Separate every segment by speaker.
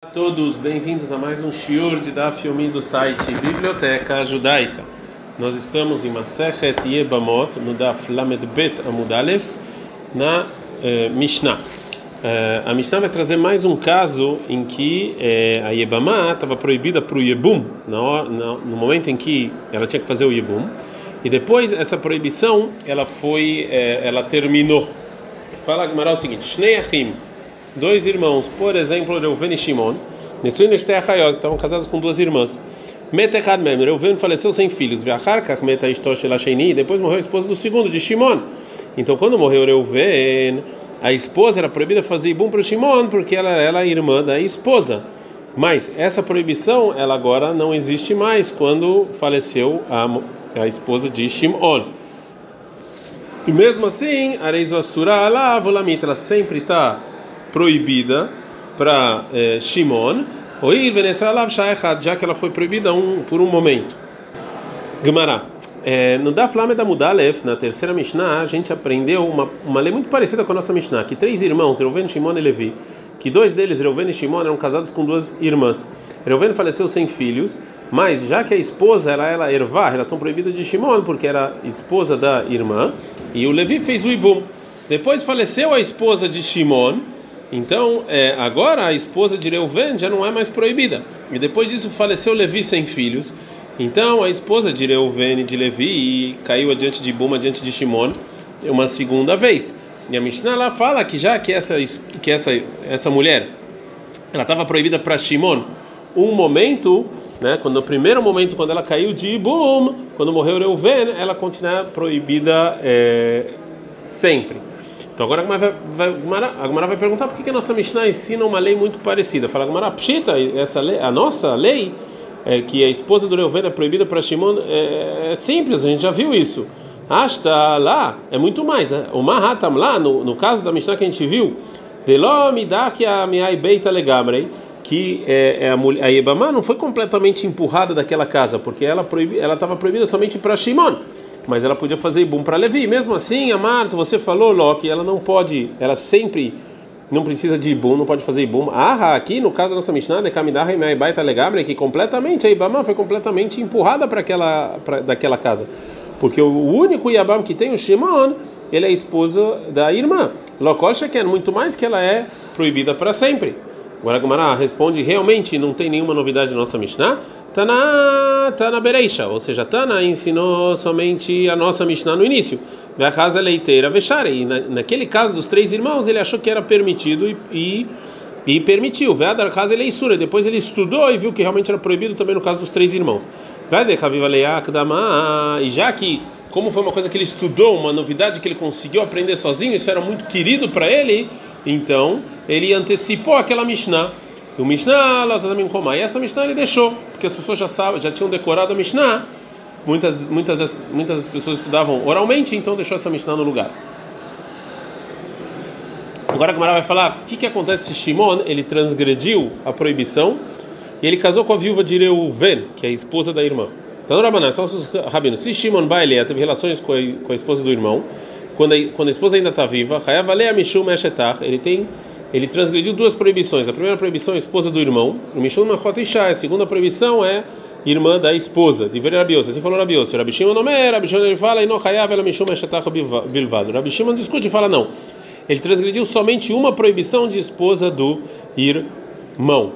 Speaker 1: Olá a todos, bem-vindos a mais um shiur de Daf Yomi do site Biblioteca Judaica. Nós estamos em Masechet Yebamot, no Daf Lamed Bet Amud Aleph, na eh, Mishnah. Eh, a Mishnah vai trazer mais um caso em que eh, a Yebamah estava proibida para o Yebum, no, momento em que ela tinha que fazer o Yebum, e depois essa proibição ela foi, eh, ela terminou. Fala Gmará o seguinte: Shnei Achim dois irmãos, por exemplo, Reuven e Shimon, Nesuin e estavam casados com duas irmãs. Metechad Mem, Reuven faleceu sem filhos, Veacharkach Meta depois morreu a esposa do segundo, de Shimon. Então, quando morreu Reuven, a esposa era proibida fazer ibum para o Shimon, porque ela era irmã da esposa. Mas essa proibição, ela agora não existe mais quando faleceu a, a esposa de Shimon. E mesmo assim, Areizo Asura ela sempre está proibida para é, Shimon, já que ela foi proibida um, por um momento. Gemara. É, no Daf Lamed Amudalef, na terceira Mishnah, a gente aprendeu uma, uma lei muito parecida com a nossa Mishnah, que três irmãos, Reuven, Shimon e Levi, que dois deles, Reuven e Shimon, eram casados com duas irmãs. Reuven faleceu sem filhos, mas já que a esposa era ela ervá, relação proibida de Shimon, porque era esposa da irmã, e o Levi fez o ibum. Depois faleceu a esposa de Shimon, então, é, agora a esposa de Reuven já não é mais proibida. E depois disso faleceu Levi sem filhos. Então, a esposa de Reuven e de Levi caiu adiante de Buma, adiante de Shimon, uma segunda vez. E a Mishnah lá fala que já que essa que essa essa mulher ela estava proibida para Shimon um momento, né, quando no primeiro momento quando ela caiu de Ibum, quando morreu Reuven, ela continua proibida é, sempre. Então agora a Gemara vai, vai, vai, perguntar por que, que a nossa Mishnah ensina uma lei muito parecida. Fala a Gemara, Pshita, essa lei, a nossa lei, é, que a esposa do Reuven é proibida para Shimon, é, é, simples, a gente já viu isso. Asta lá é muito mais. Né? O Mahatam lá, no, no caso da Mishnah que a gente viu, que é, é, a, mulher, a Ibama não foi completamente empurrada daquela casa, porque ela estava proibida somente para Shimon mas ela podia fazer ibum para Levi. Mesmo assim, a Marta, você falou, Loki, ela não pode, ela sempre não precisa de ibum, não pode fazer ibum. Ah, aqui no caso da nossa Mishnah, de Kamidah e Baita Legabre, que completamente a Ibama foi completamente empurrada para aquela pra, daquela casa. Porque o único Yabam que tem o Shimon, ele é esposa da irmã. Lokol quer muito mais que ela é proibida para sempre. Agora Gumara responde: realmente não tem nenhuma novidade na nossa Mishnah. Tana, Tana Bereisha, ou seja, Tana ensinou somente a nossa Mishnah no início. A casa leiteira vexare. E na, naquele caso dos três irmãos, ele achou que era permitido e, e, e permitiu. Veadar casa leisura. Depois ele estudou e viu que realmente era proibido também no caso dos três irmãos. E já que, como foi uma coisa que ele estudou, uma novidade que ele conseguiu aprender sozinho, isso era muito querido para ele, então ele antecipou aquela Mishnah. O Mishnah. E essa Mishnah ele deixou, porque as pessoas já sabem, já tinham decorado a Mishnah. Muitas, muitas, das, muitas pessoas estudavam oralmente, então deixou essa Mishnah no lugar. Agora a Gemara vai falar o que, que acontece se Shimon ele transgrediu a proibição e ele casou com a viúva de Reuven, que é a esposa da irmã. Então, Rabaná, são os rabinos. Se Shimon Bailea teve relações com a, com a esposa do irmão, quando a, quando a esposa ainda está viva, ele tem ele transgrediu duas proibições. A primeira proibição é esposa do irmão, o Mishum Machot Isha. A segunda proibição é irmã da esposa. De ver Rabiose. Assim falou Rabiose. Rabi Shimon não é, Rabi Shimon ele fala, e não ela Mishum Eshetach Bilvado. Rabi Shimon discute e fala não. Ele transgrediu somente uma proibição de esposa do irmão.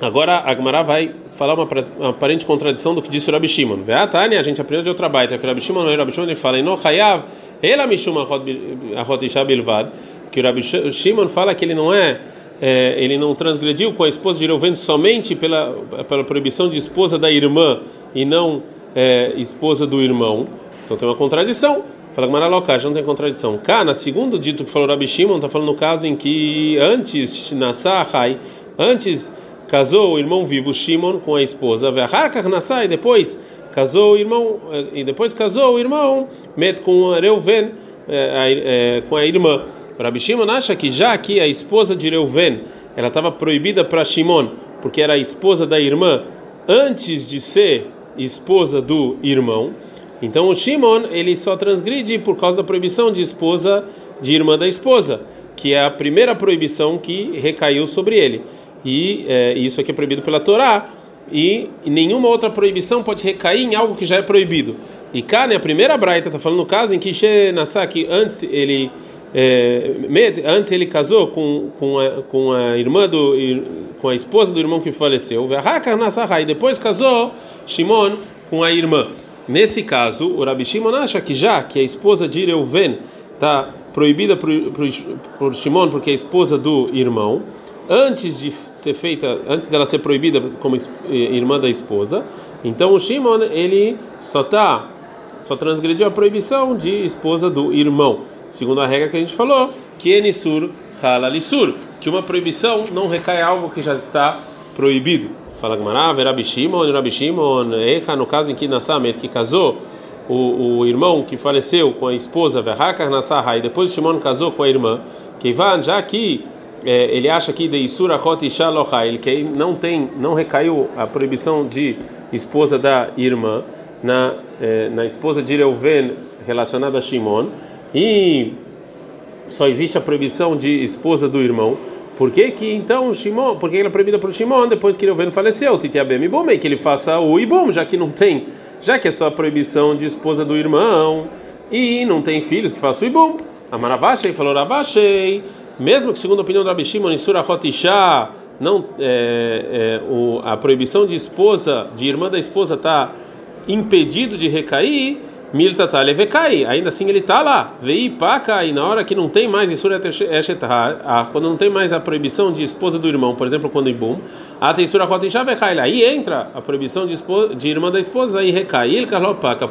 Speaker 1: Agora a Gemara vai falar uma, aparente contradição do que disse o Rabi Shimon. Tânia, a gente aprendeu de outra baita, que o Rabi Shimon é Rabi Shimon, ele fala, e não ela Mishum Achot Isha Bilvad que o Rabbi Shimon fala que ele não é, é, ele não transgrediu com a esposa de Reuven somente pela pela proibição de esposa da irmã e não é, esposa do irmão. Então tem uma contradição. Fala que Maraloca, já não tem contradição. Cá, na segundo dito que falou Rabi Shimon, está falando no caso em que antes Nassahai, antes casou o irmão vivo Shimon com a esposa, Nassai, e depois casou o irmão e depois casou o irmão Met com Reuven é, é, com a irmã. Rabi Shimon acha que já que a esposa de Reuven ela estava proibida para Shimon porque era a esposa da irmã antes de ser esposa do irmão, então o Shimon ele só transgride por causa da proibição de esposa de irmã da esposa, que é a primeira proibição que recaiu sobre ele. e é, isso aqui é proibido pela Torá e, nenhuma outra proibição pode recair em algo que já é proibido. E cá, né, a primeira braita está falando no caso em que que antes ele é, antes ele casou com, com, a, com a irmã do com a esposa do irmão que faleceu, e depois casou Shimon com a irmã. Nesse caso, o Rabi Shimon acha que já que a esposa de Reuven está proibida por, por, por Shimon porque é a esposa do irmão, antes de ser feita, antes dela ser proibida como irmã da esposa, então o Shimon ele só tá só transgrediu a proibição de esposa do irmão, segundo a regra que a gente falou, que enisur halalisur, que uma proibição não recai algo que já está proibido. Fala Gamara, Rabi Shimon, Rabi Shimon, Echa, no caso em que Nassamet, que casou o, o irmão que faleceu com a esposa Verhakar Nassahai, depois Shimon casou com a irmã, que já que é, ele acha que de Isura Hot Ishalohai, que não tem, não recaiu a proibição de esposa da irmã, na, é, na esposa de Reuven relacionada a Shimon, e só existe a proibição de esposa do irmão. Por que que então Shimon, por que ela é proibida o Shimon depois que Reuven faleceu? Titiabem Ibomei, que ele faça o Ibom, já que não tem, já que é só a proibição de esposa do irmão e não tem filhos que faça o Ibom. Amaravashei falou Ravashei, mesmo que segundo a opinião do Rabi Shimon, Isura Hotisha, não é, é, o, a proibição de esposa, de irmã da esposa está impedido de recair, Milta Talevecai, ainda assim ele está lá, vei paca, e na hora que não tem mais Isura Eshetah, quando não tem mais a proibição de esposa do irmão, por exemplo, quando Ibum, a Isura Hotisha Vecai, aí entra a proibição de, esposa, de irmã da esposa, aí recai, ele paca,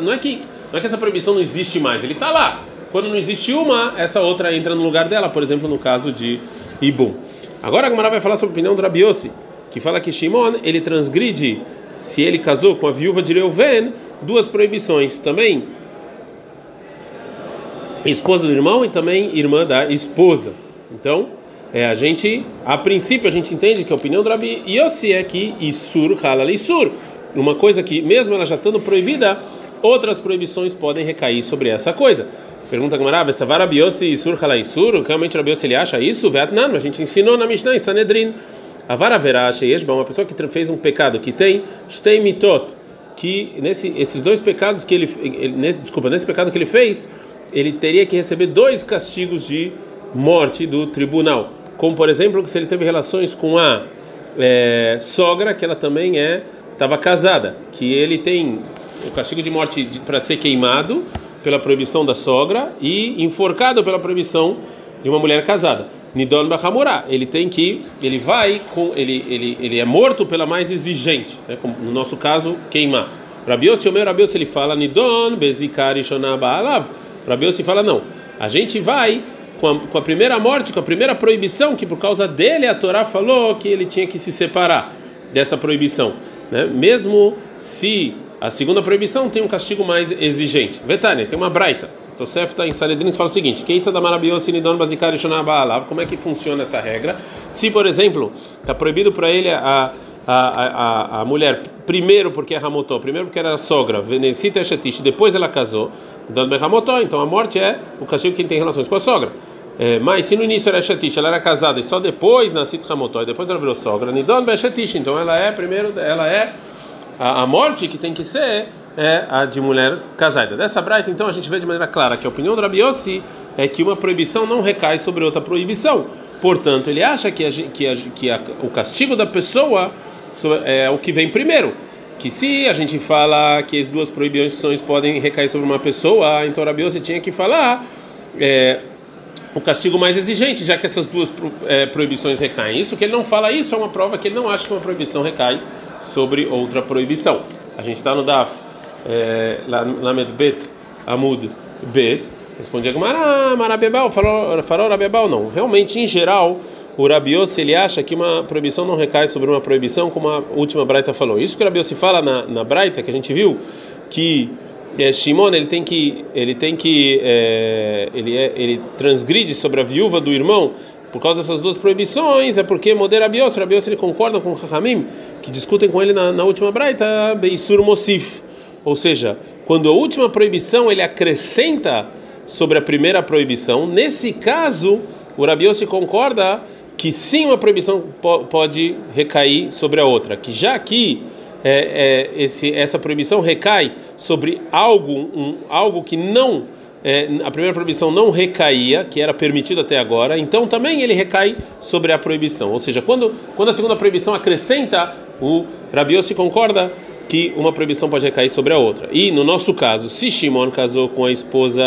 Speaker 1: não é que não é que essa proibição não existe mais, ele está lá. Quando não existe uma, essa outra entra no lugar dela, por exemplo, no caso de Ibum. Agora a Gamara vai falar sobre a opinião do Rabiossi, que fala que Shimon ele transgride se ele casou com a viúva de Reuven, duas proibições também. Esposa do irmão e também irmã da esposa. Então, é, a gente, a princípio, a gente entende que a opinião do Rabi Yossi é que Isur halal Isur. Uma coisa que, mesmo ela já estando proibida, outras proibições podem recair sobre essa coisa. Pergunta Gamara, Vesavar Rabiossi Isur Halal Isur? Realmente Rabiossi ele acha isso? Vietnã, a gente ensinou na Mishnah em Sanedrin. Avara verá Sheyeshba, uma pessoa que fez um pecado que tem Shtei Mitot, que nesse, esses dois pecados que ele, ele nesse, desculpa, nesse pecado que ele fez, ele teria que receber dois castigos de morte do tribunal. Como por exemplo, se ele teve relações com a é, sogra, que ela também é estava casada, que ele tem o castigo de morte para ser queimado pela proibição da sogra e enforcado pela proibição de uma mulher casada. Nidon Bahamurá, ele tem que, ele vai com, ele, ele, ele é morto pela mais exigente, né? Como no nosso caso, queimar. Rabiossi, o meu Rabiossi, ele fala Nidon Bezikari Shonaba Alav. Rabiossi fala não. A gente vai com a, com a primeira morte, com a primeira proibição, que por causa dele a Torá falou que ele tinha que se separar dessa proibição, né? Mesmo se a segunda proibição tem um castigo mais exigente. Vetânia, tem uma braita Tosef está em Sanedrin fala o seguinte: da. Como é que funciona essa regra? Se, por exemplo, está proibido para ele a, a, a, a, mulher, primeiro porque é Ramotó, primeiro porque era sogra, Venecita Shetish, depois ela casou, Ramotó, então a morte é o castigo que tem relações com a sogra. É, mas se no início era Shetish, ela era casada e só depois nasceu Ramotó, e depois ela virou sogra, Nidon Shetish, então ela é primeiro, ela é a, a morte que tem que ser é a de mulher casada. Dessa braita, então, a gente vê de maneira clara que a opinião do Rabi Yossi é que uma proibição não recai sobre outra proibição. Portanto, ele acha que, a, que, a, que a, o castigo da pessoa é o que vem primeiro. Que se a gente fala que as duas proibições podem recair sobre uma pessoa, então o Rabi Yossi tinha que falar é, o castigo mais exigente, já que essas duas é, proibições recaem. Isso que ele não fala isso é uma prova que ele não acha que uma proibição recai sobre outra proibição. A gente está no DAF é, Lamed Bet Amud Bet, respondia Gumara, Marabebal, falou, falou Rabebal, não. Realmente, em geral, o Rabiossi ele acha que uma proibição não recai sobre uma proibição, como a última Braita falou. Isso que o Rabiossi fala na, na Braita, que a gente viu, que é, Shimon ele tem que ele tem que é, ele é, ele transgride sobre a viúva do irmão por causa dessas duas proibições é porque modera Rabiossi Rabiossi ele concorda com o Hamim que discutem com ele na, na última Braita Beisur Mosif ou seja, quando a última proibição ele acrescenta sobre a primeira proibição, nesse caso, o Rabi Yossi concorda que sim uma proibição pode recair sobre a outra, que já que é, é, esse, essa proibição recai sobre algo, um, algo que não é, a primeira proibição não recaía, que era permitido até agora, então também ele recai sobre a proibição. Ou seja, quando, quando a segunda proibição acrescenta, o Rabiossi concorda que uma proibição pode recair sobre a outra. E no nosso caso, se Shimon casou com a esposa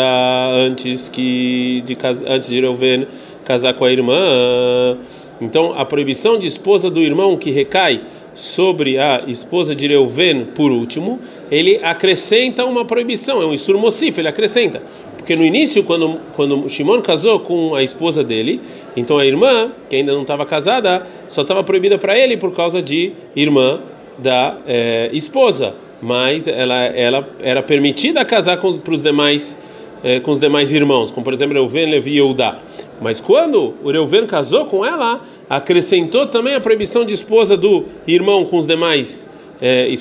Speaker 1: antes que de antes de Reuven casar com a irmã, então a proibição de esposa do irmão que recai sobre a esposa de Reuven por último, ele acrescenta uma proibição, é um isur ele acrescenta. Porque no início, quando, quando Shimon casou com a esposa dele, então a irmã, que ainda não estava casada, só estava proibida para ele por causa de irmã da é, esposa. Mas ela, ela era permitida casar com os demais é, com os demais irmãos, como por exemplo Reuven, Levi e Eudá. Mas quando o Reuven casou com ela, acrescentou também a proibição de esposa do irmão com os demais é,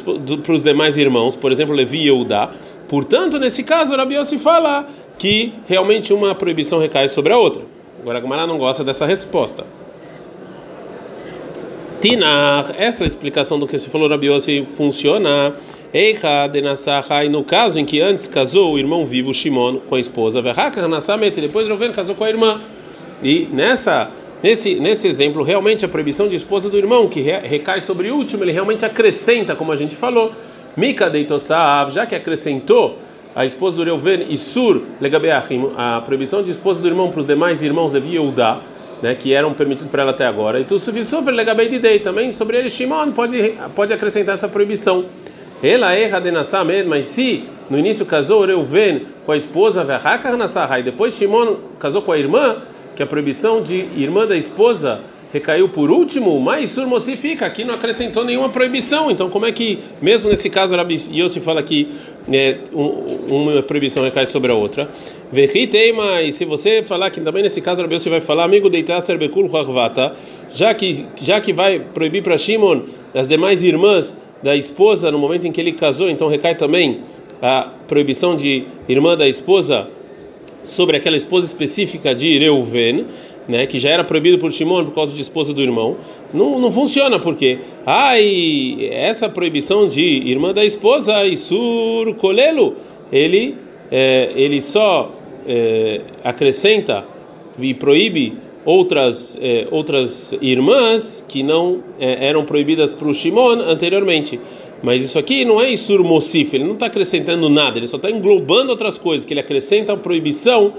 Speaker 1: para os demais irmãos, por exemplo Levi e Eudá. Portanto, nesse caso, Rabi Yossi fala que realmente uma proibição recai sobre a outra. Agora a Gamara não gosta dessa resposta. Tinar, essa explicação do que se falou Rabi Yossi funciona. Eicha de no caso em que antes casou o irmão vivo Shimon com a esposa, e depois Reuven casou com a irmã. E nessa Nesse, nesse exemplo, realmente a proibição de esposa do irmão, que recai sobre o último, ele realmente acrescenta, como a gente falou, Mika deitosav, já que acrescentou a esposa do Reuven e Sur legabeachim, a proibição de esposa do irmão para os demais irmãos Levi e Eudá, né, que eram permitidos para ela até agora. E tu sufisofer legabei didei, também sobre ele Shimon pode pode acrescentar essa proibição. Ela erra de mas se no início casou Reuven com a esposa e depois Shimon casou com a irmã, que a proibição de irmã da esposa recaiu por último, mas Surmossi fica, aqui não acrescentou nenhuma proibição. Então, como é que, mesmo nesse caso, Rabi Yossi fala que é, um, uma proibição recai sobre a outra? Verritei, mas se você falar que também nesse caso, Rabi Yossi vai falar, amigo deitar serbekul já que já que vai proibir para Shimon as demais irmãs da esposa no momento em que ele casou, então recai também a proibição de irmã da esposa sobre aquela esposa específica de Reuven né, que já era proibido por Shimon por causa de esposa do irmão, não, não funciona porque ai, essa proibição de irmã da esposa, Isur Kolelo, ele, é, ele só é, acrescenta e proíbe outras é, outras irmãs que não é, eram proibidas para o Shimon anteriormente. Mas isso aqui não é Isur Mosif, ele não está acrescentando nada, ele só está englobando outras coisas, que ele acrescenta a proibição.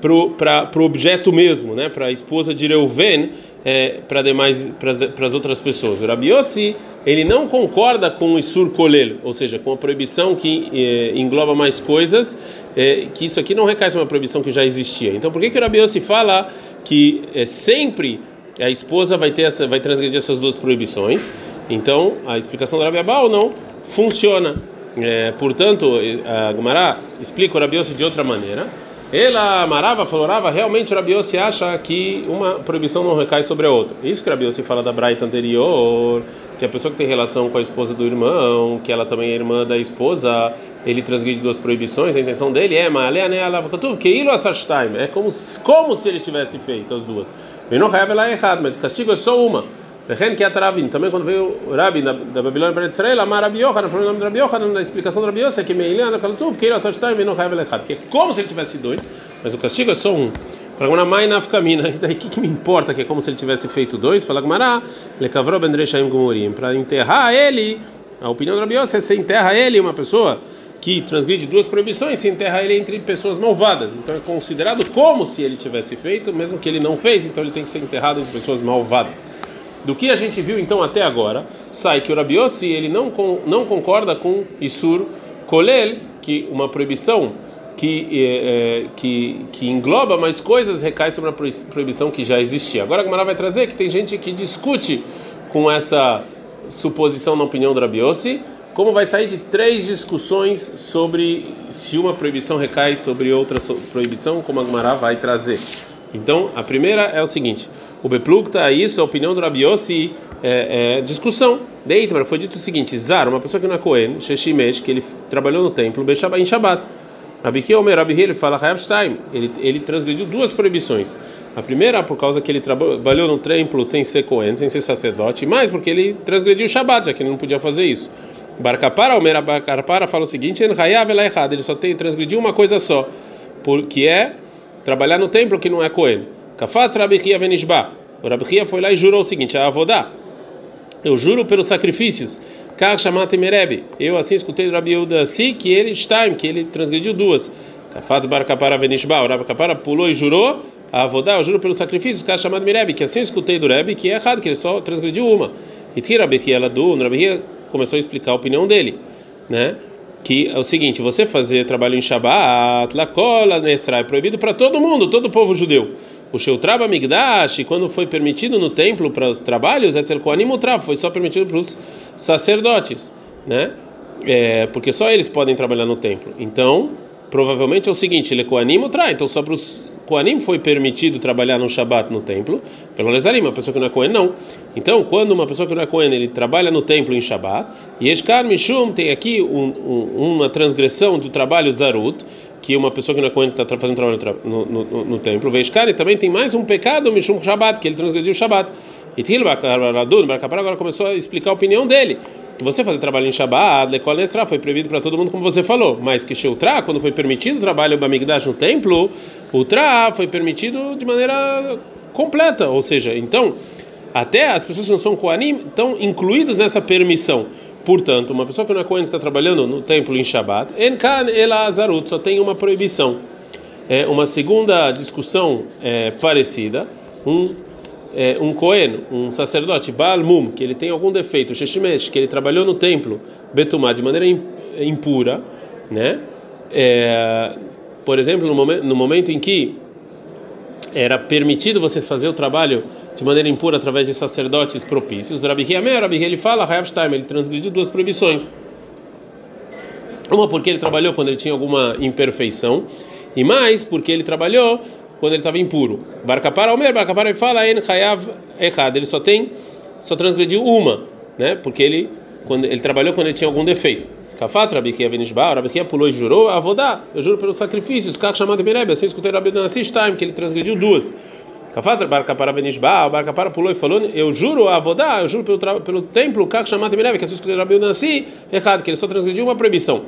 Speaker 1: Para o objeto mesmo, né? Para a esposa de Reuven, é, para demais para as outras pessoas. O Rabiossi ele não concorda com o Isur Kolel, ou seja, com a proibição que é, engloba mais coisas, é, que isso aqui não recai sobre uma proibição que já existia. Então, por que que o Rabiossi fala que é, sempre a esposa vai ter essa, vai transgredir essas duas proibições? Então, a explicação do Rabiabal não funciona. É, portanto, a Gumará explica o Rabiossi de outra maneira. Ela amarava, falorava, realmente Rabi Yossi acha que uma proibição não recai sobre a outra. Isso que Rabi Yossi fala da Braita anterior, que a pessoa que tem relação com a esposa do irmão, que ela também é irmã da esposa, ele transgride duas proibições, a intenção dele é, é como, como se ele tivesse feito as duas. E não é errado, mas o castigo é só uma. Ren que Atravin, também quando veio o Rabi da, da Babilônia para Israel, Amar Rabi Yohanan, falou o nome de Rabi Yohanan, na explicação do Rabi Yossi, que que ele acertar e não Rabi Lechat, que é como se ele tivesse dois, mas o castigo é só um. Para uma mãe na Afkamina, e daí que, que me importa que é como se ele tivesse feito dois? Fala Gmará, Lekavro Ben Reshaim Gumorim, para enterrar ele, a opinião do Rabi Yossi é se enterra ele, uma pessoa que transgride duas proibições, se enterra ele entre pessoas malvadas. Então é considerado como se ele tivesse feito, mesmo que ele não fez, então ele tem que ser enterrado entre pessoas malvadas. Do que a gente viu então até agora, sai que o Rabiossi ele não, não concorda com Isur Kolel, que uma proibição que, é, que, que engloba mais coisas recai sobre a proibição que já existia. Agora a Gamara vai trazer que tem gente que discute com essa suposição na opinião do Rabiossi, como vai sair de três discussões sobre se uma proibição recai sobre outra proibição, como a Gamara vai trazer. Então, a primeira é o seguinte: o Beplugta, isso, a opinião do Rabiossi, é, é discussão. Deitmar foi dito o seguinte: Zar, uma pessoa que não é Cohen, Sheshimesh, que ele trabalhou no templo, em Shabbat. Rabi Kiomer, Rabi ele fala Hayavstein, ele, ele transgrediu duas proibições. A primeira, por causa que ele trabalhou no templo sem ser Cohen, sem ser sacerdote, mais porque ele transgrediu o Shabat, já que ele não podia fazer isso. Barcapara, o Mera Barcapara fala o seguinte: ele só tem transgrediu uma coisa só, que é trabalhar no templo que não é Cohen. Kafatz Rabichia Venishba. O Rabichia foi lá e jurou o seguinte: a Avodá. Eu juro pelos sacrifícios. Kar Shamat Merebe. Eu assim escutei do Rabi Yehuda si que ele está, que ele transgrediu duas. Kafat Barcapara Venishba. O Barcapara pulou e jurou. A Avodá, eu juro pelos sacrifícios. Kar Shamat Merebe. Que assim escutei do Rebbe que é errado, que ele só transgrediu uma. E tira Rabichia ela do. Rabichia começou a explicar a opinião dele, né? Que é o seguinte: você fazer trabalho em Shabbat, Lakola, Nesra, é proibido para todo mundo, todo o povo judeu. O Sheutraba Migdash, quando foi permitido no templo para os trabalhos, Etzel Koanim foi só permitido para os sacerdotes, né? É, porque só eles podem trabalhar no templo. Então, provavelmente é o seguinte: ele é Koanim então só para os Koanim foi permitido trabalhar no Shabat no templo, pelo Lezarim, uma pessoa que não é Kohen não. Então, quando uma pessoa que não é Kohen, ele trabalha no templo em Shabat, e Eshkar Mishum tem aqui um, um, uma transgressão do trabalho Zarut, que uma pessoa que não é Kohen está fazendo trabalho no, no, no, no templo, Veshkar, e também tem mais um pecado Mishum Shabat, que ele transgrediu o Shabat. E Til agora começou a explicar a opinião dele que você fazer trabalho em Shabbat, Lekol Nesra, foi proibido para todo mundo, como você falou. Mas que Sheutra, quando foi permitido o trabalho Bamigdash no templo, o foi permitido de maneira completa. Ou seja, então, até as pessoas que não são Koanim estão incluídas nessa permissão. Portanto, uma pessoa que não é Kohen que está trabalhando no templo em Shabbat, Enkan Elazarut, só tem uma proibição. É uma segunda discussão é, parecida. Um é, um Cohen, um sacerdote, Baal Mum, que ele tem algum defeito, Sheshimesh, que ele trabalhou no templo, Betumá, de maneira impura, né? É, por exemplo, no momento, no momento em que era permitido você fazer o trabalho de maneira impura através de sacerdotes propícios, Rabi Hiameh, Rabi ele fala, Hayavshtaim, ele transgrediu duas proibições. Uma porque ele trabalhou quando ele tinha alguma imperfeição, e mais porque ele trabalhou quando ele estava impuro. Barcapara Omer, Barcapara fala en chayav errado, ele só tem só transgrediu uma, né? Porque ele quando ele trabalhou quando ele tinha algum defeito. Kafat Rabi Kia Venishba, Rabi Kia pulou e jurou, avodá, eu juro pelos sacrifícios, Kak chamado Berebe, assim escutei Rabi Danassi time que ele transgrediu duas. Kafat Barcapara Venishba, Barcapara pulou e falou, eu juro avodá, eu juro pelo pelo templo, Kak chamado Berebe, que assim escutei Rabi Danassi errado, que ele só transgrediu uma proibição.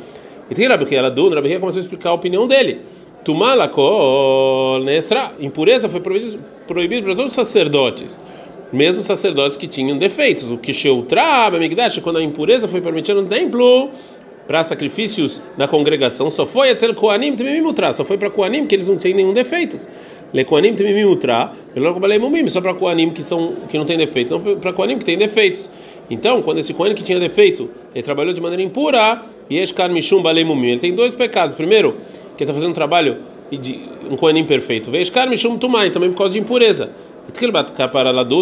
Speaker 1: E tem Rabi Kia ela do, Rabi Kia começou a explicar a opinião dele. Tumalakol Nesra, impureza foi proibido para todos os sacerdotes, mesmo sacerdotes que tinham defeitos. O que Sheutrab, Amigdash, quando a impureza foi permitida no templo para sacrifícios da congregação, só foi Etzel Koanim Temimutra, só foi para Koanim que eles não têm nenhum defeito. Le Koanim Temimutra, só para Koanim que, são, que não tem defeito, não para Koanim que tem defeitos. Então, quando esse Kohen que tinha defeito, ele trabalhou de maneira impura, Yeshkar Mishum Balemumim, ele tem dois pecados. Primeiro, que está fazendo um trabalho de um Kohen imperfeito. Veshkar Mishum Tumai, também por causa de impureza.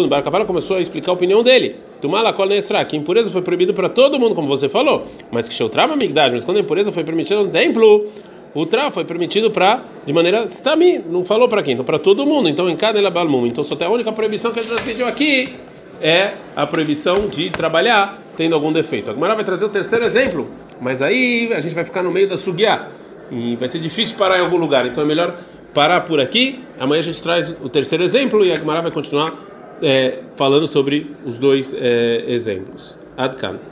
Speaker 1: Barcapara começou a explicar a opinião dele. Tumala kol nesra, que impureza foi proibida para todo mundo, como você falou. Mas que Sheutrama Migdash, mas quando a impureza foi permitida no templo, o tra foi permitido para de maneira stami, não falou para quem? Então para todo mundo. Então em cada ela balmum. Então só tem a única proibição que ele transmitiu aqui é a proibição de trabalhar tendo algum defeito. Agora vai trazer o terceiro exemplo, mas aí a gente vai ficar no meio da sugiá e vai ser difícil parar em algum lugar. Então é melhor parar por aqui. Amanhã a gente traz o terceiro exemplo e a Gemara vai continuar é, falando sobre os dois é, exemplos. Adkan.